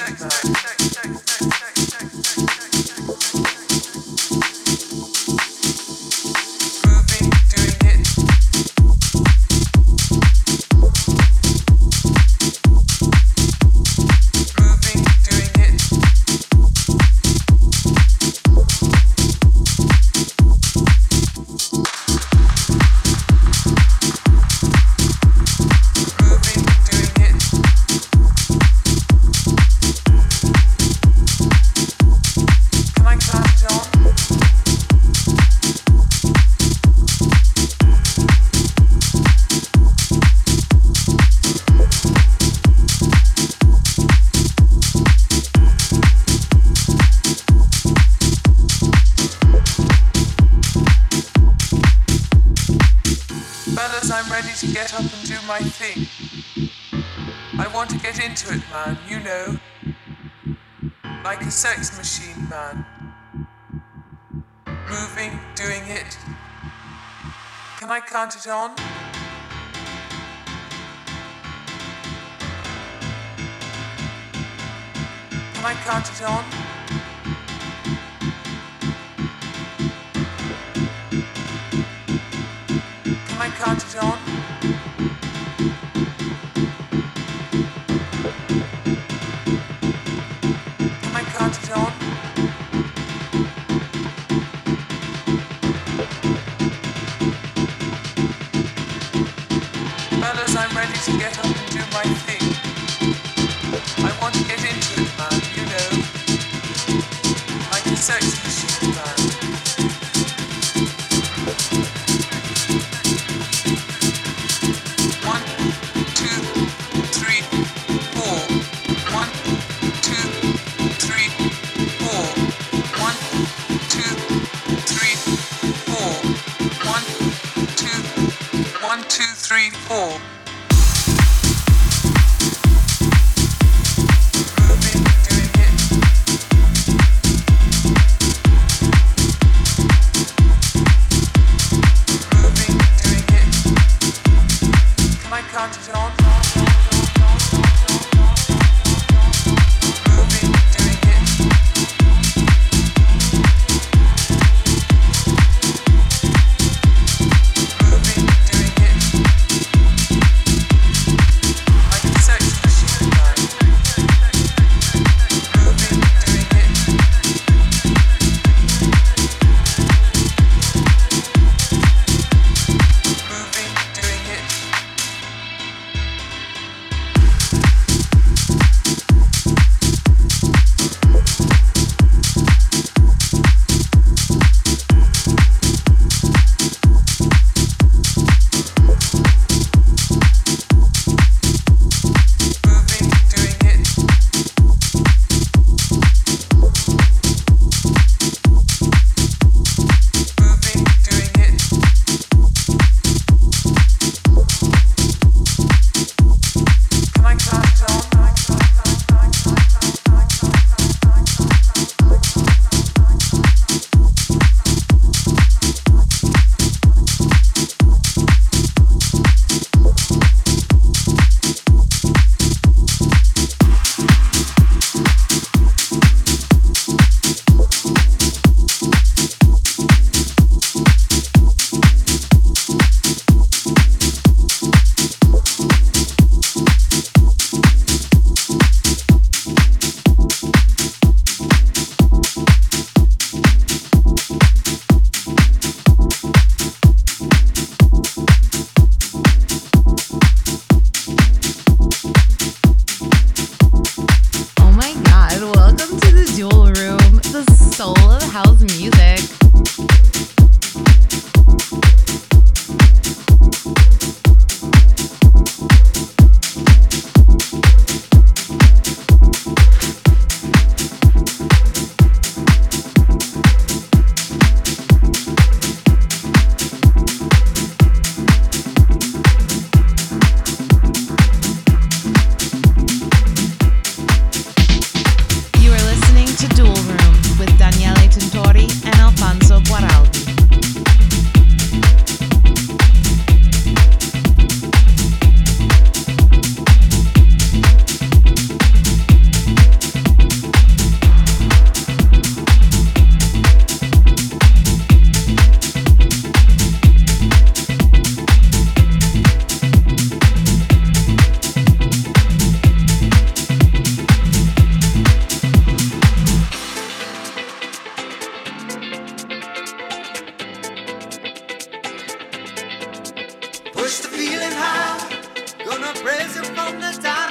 Next sex. Moving, doing it. Can I count it on? Can I count it on? Can I count it on? sex. Uh, Just a feeling high, gonna praise you from the top.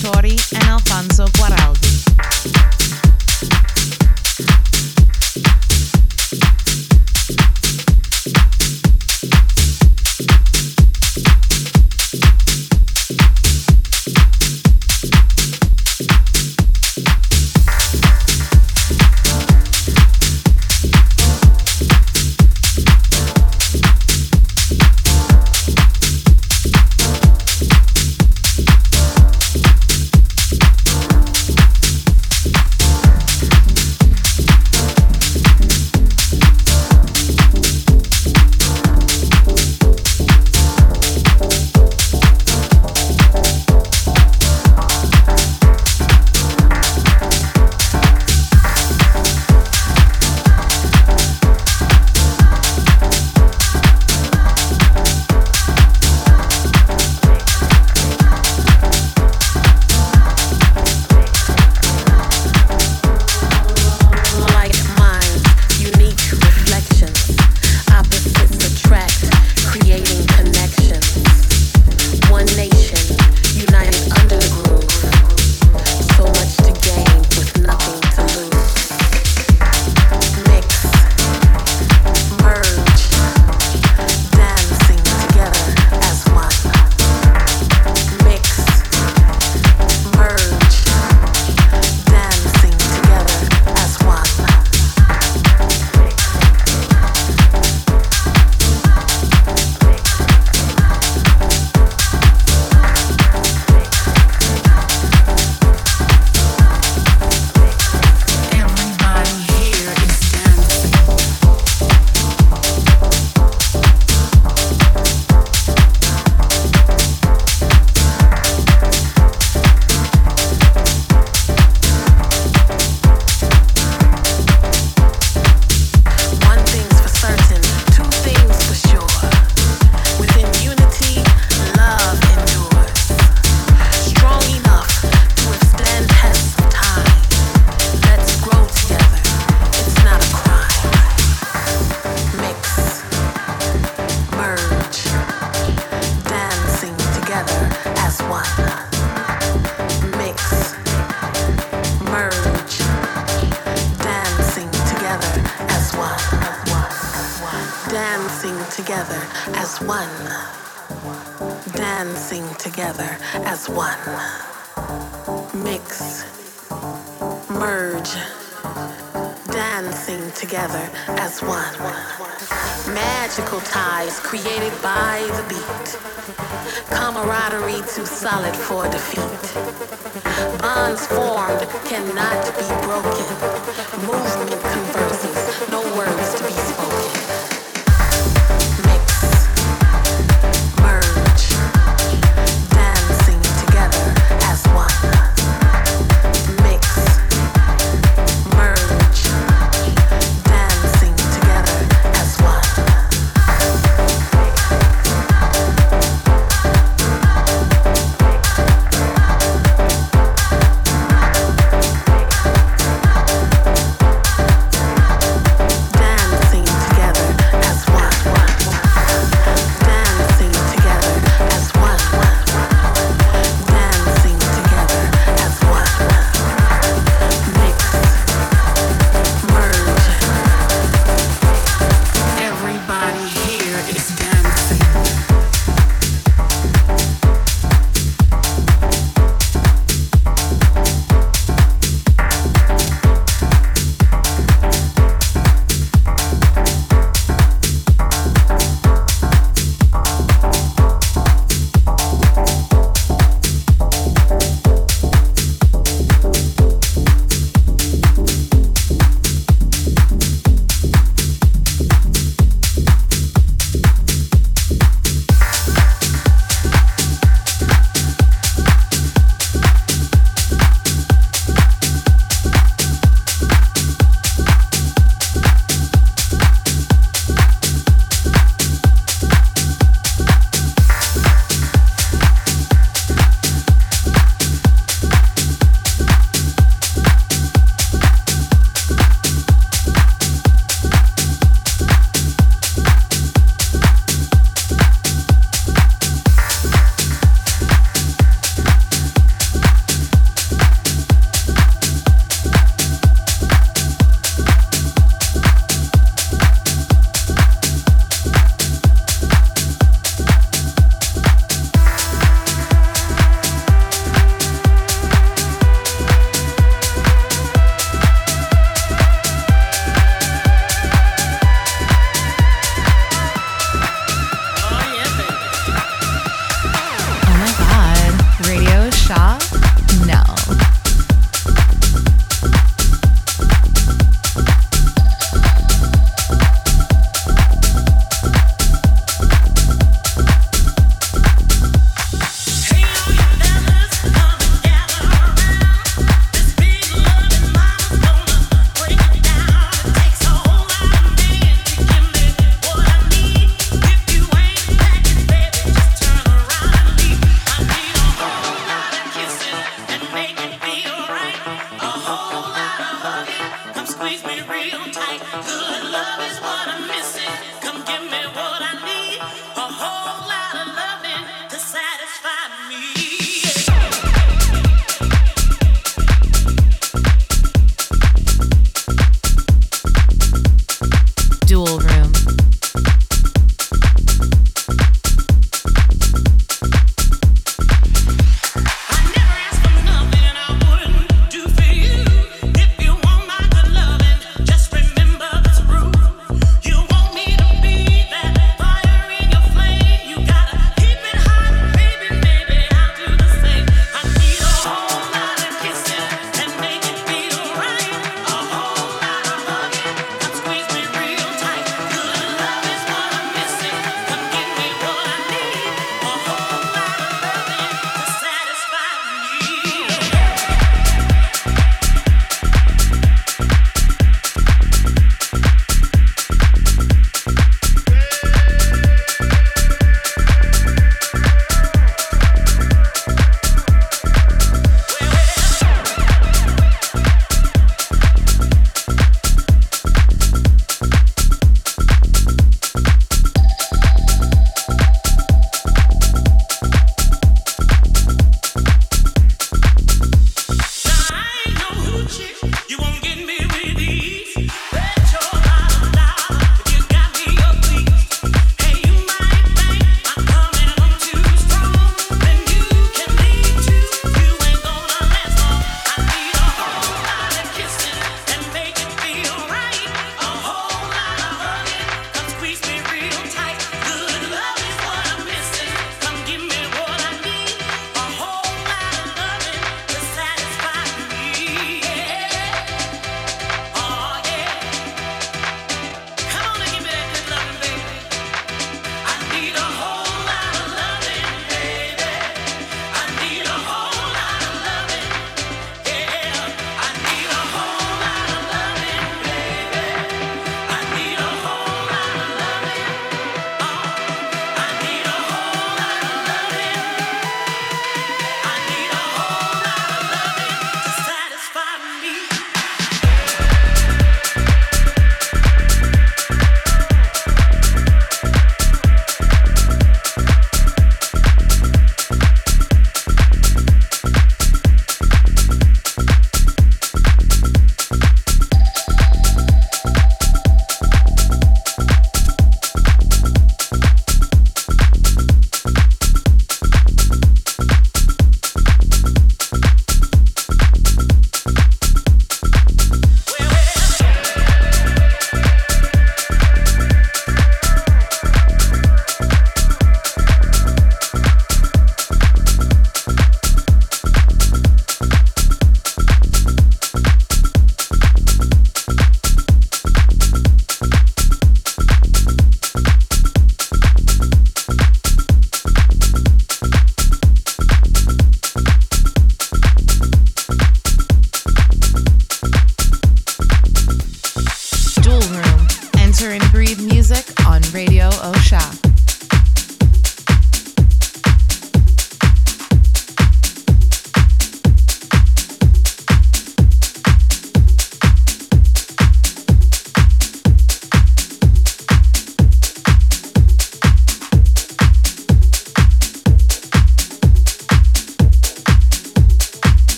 Tori and Alfonso Guaraldi.